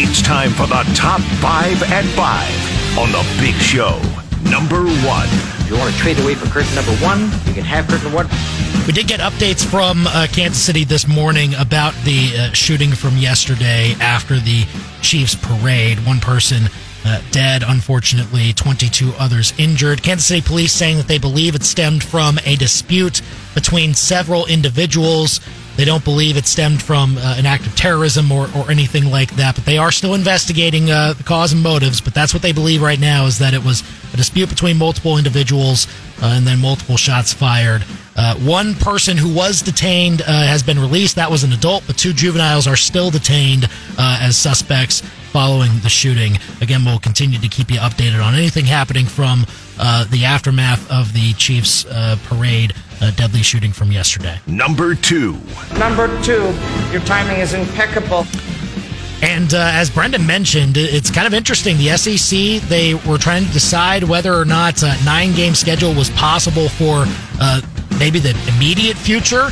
It's time for the top five at five on the big show. Number one. If you want to trade away for curtain number one, you can have curtain one. We did get updates from uh, Kansas City this morning about the uh, shooting from yesterday after the Chiefs parade. One person uh, dead, unfortunately, 22 others injured. Kansas City police saying that they believe it stemmed from a dispute between several individuals. They don't believe it stemmed from uh, an act of terrorism or, or anything like that, but they are still investigating uh, the cause and motives. But that's what they believe right now is that it was a dispute between multiple individuals uh, and then multiple shots fired. Uh, one person who was detained uh, has been released. That was an adult, but two juveniles are still detained uh, as suspects following the shooting. Again, we'll continue to keep you updated on anything happening from the aftermath of the Chiefs parade uh, deadly shooting from yesterday. Number two. Number two, your timing is impeccable. And uh, as Brendan mentioned, it's kind of interesting. The SEC they were trying to decide whether or not a nine-game schedule was possible for uh, maybe the immediate future.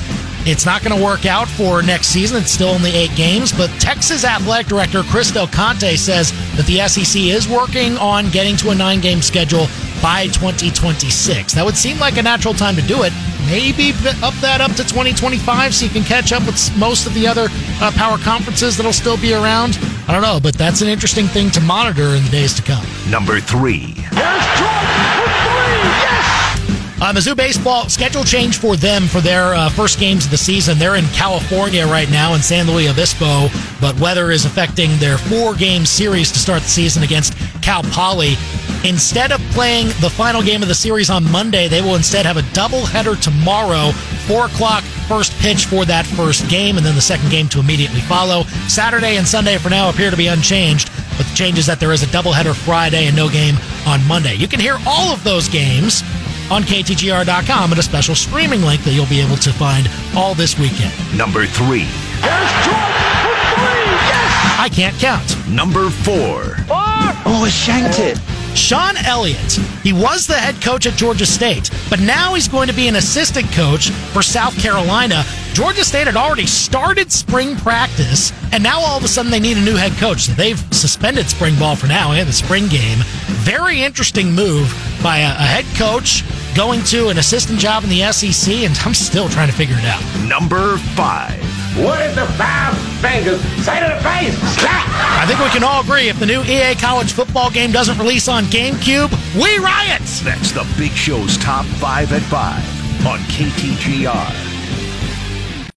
It's not going to work out for next season. It's still only eight games. But Texas Athletic Director Chris Del Conte says that the SEC is working on getting to a nine-game schedule by 2026. That would seem like a natural time to do it. Maybe up that up to 2025 so you can catch up with most of the other uh, power conferences that'll still be around. I don't know, but that's an interesting thing to monitor in the days to come. Number three. There's Jordan for three. Yes! Uh, Mizzou baseball schedule change for them for their uh, first games of the season. They're in California right now in San Luis Obispo, but weather is affecting their four-game series to start the season against Cal Poly. Instead of playing the final game of the series on Monday, they will instead have a doubleheader tomorrow, four o'clock first pitch for that first game, and then the second game to immediately follow. Saturday and Sunday for now appear to be unchanged, but the change is that there is a doubleheader Friday and no game on Monday. You can hear all of those games on KTGR.com at a special streaming link that you'll be able to find all this weekend. Number three. There's Jordan for three. Yes! I can't count. Number four. Oh, I shanked it. Shawn Elliott, he was the head coach at Georgia State, but now he's going to be an assistant coach for South Carolina. Georgia State had already started spring practice, and now all of a sudden they need a new head coach. So they've suspended spring ball for now. They have the spring game. Very interesting move by a, a head coach going to an assistant job in the SEC, and I'm still trying to figure it out. Number five. What is the five fingers? Say to the face. Slap. I think we can all agree if the new EA college football game doesn't release on GameCube, we riot! That's the Big Show's top five at five on KTGR.